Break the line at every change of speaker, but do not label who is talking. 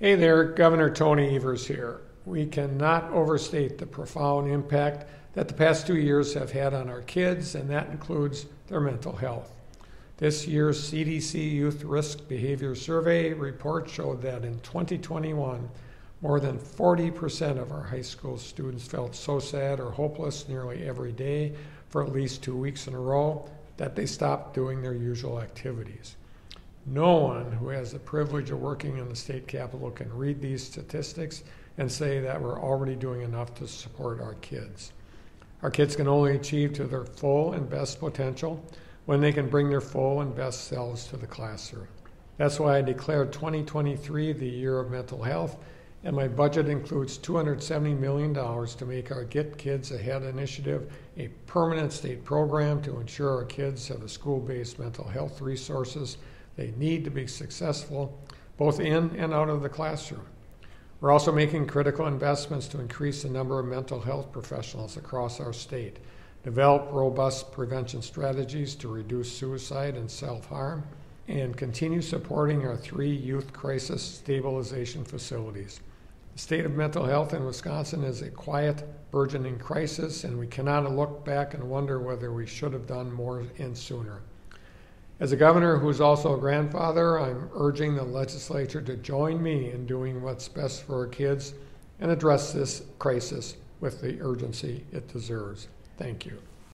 Hey there, Governor Tony Evers here. We cannot overstate the profound impact that the past two years have had on our kids, and that includes their mental health. This year's CDC Youth Risk Behavior Survey report showed that in 2021, more than 40% of our high school students felt so sad or hopeless nearly every day for at least two weeks in a row that they stopped doing their usual activities. No one who has the privilege of working in the state capitol can read these statistics and say that we're already doing enough to support our kids. Our kids can only achieve to their full and best potential when they can bring their full and best selves to the classroom. That's why I declared 2023 the year of mental health, and my budget includes $270 million to make our Get Kids Ahead initiative a permanent state program to ensure our kids have the school based mental health resources they need to be successful both in and out of the classroom. We're also making critical investments to increase the number of mental health professionals across our state, develop robust prevention strategies to reduce suicide and self harm, and continue supporting our three youth crisis stabilization facilities. The state of mental health in Wisconsin is a quiet, burgeoning crisis, and we cannot look back and wonder whether we should have done more and sooner. As a governor who's also a grandfather, I'm urging the legislature to join me in doing what's best for our kids and address this crisis with the urgency it deserves. Thank you.